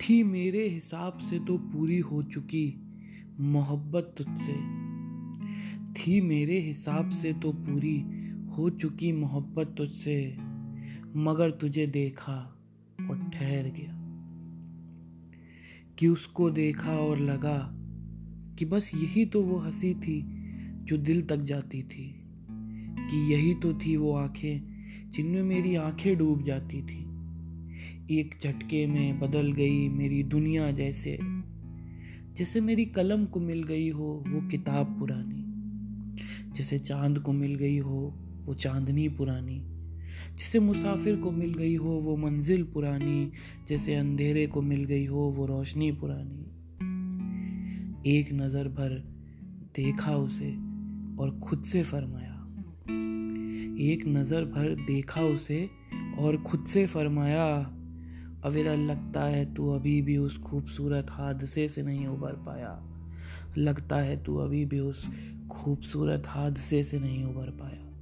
थी मेरे हिसाब से तो पूरी हो चुकी, मोहब्बत तुझसे। थी मेरे हिसाब से तो पूरी हो चुकी, मोहब्बत तुझसे। मगर तुझे देखा और ठहर गया। कि उसको देखा और लगा कि बस यही तो वो हँसी थी जो दिल तक जाती थी। कि यही तो थी वो आँखें जिनमें मेरी आँखें डूब जाती थी। एक झटके में बदल गई मेरी दुनिया जैसे। जैसे मेरी कलम को मिल गई हो वो किताब पुरानी। जैसे चाँद को मिल गई हो वो चांदनी पुरानी। जैसे मुसाफिर को मिल गई हो वो मंजिल पुरानी। जैसे अंधेरे को मिल गई हो वो रोशनी पुरानी। एक नज़र भर देखा उसे और खुद से फरमाया। एक नज़र भर देखा उसे और खुद से फरमाया अवेरा लगता है तू अभी भी उस खूबसूरत हादसे से नहीं उबर पाया। लगता है तू अभी भी उस खूबसूरत हादसे से नहीं उबर पाया।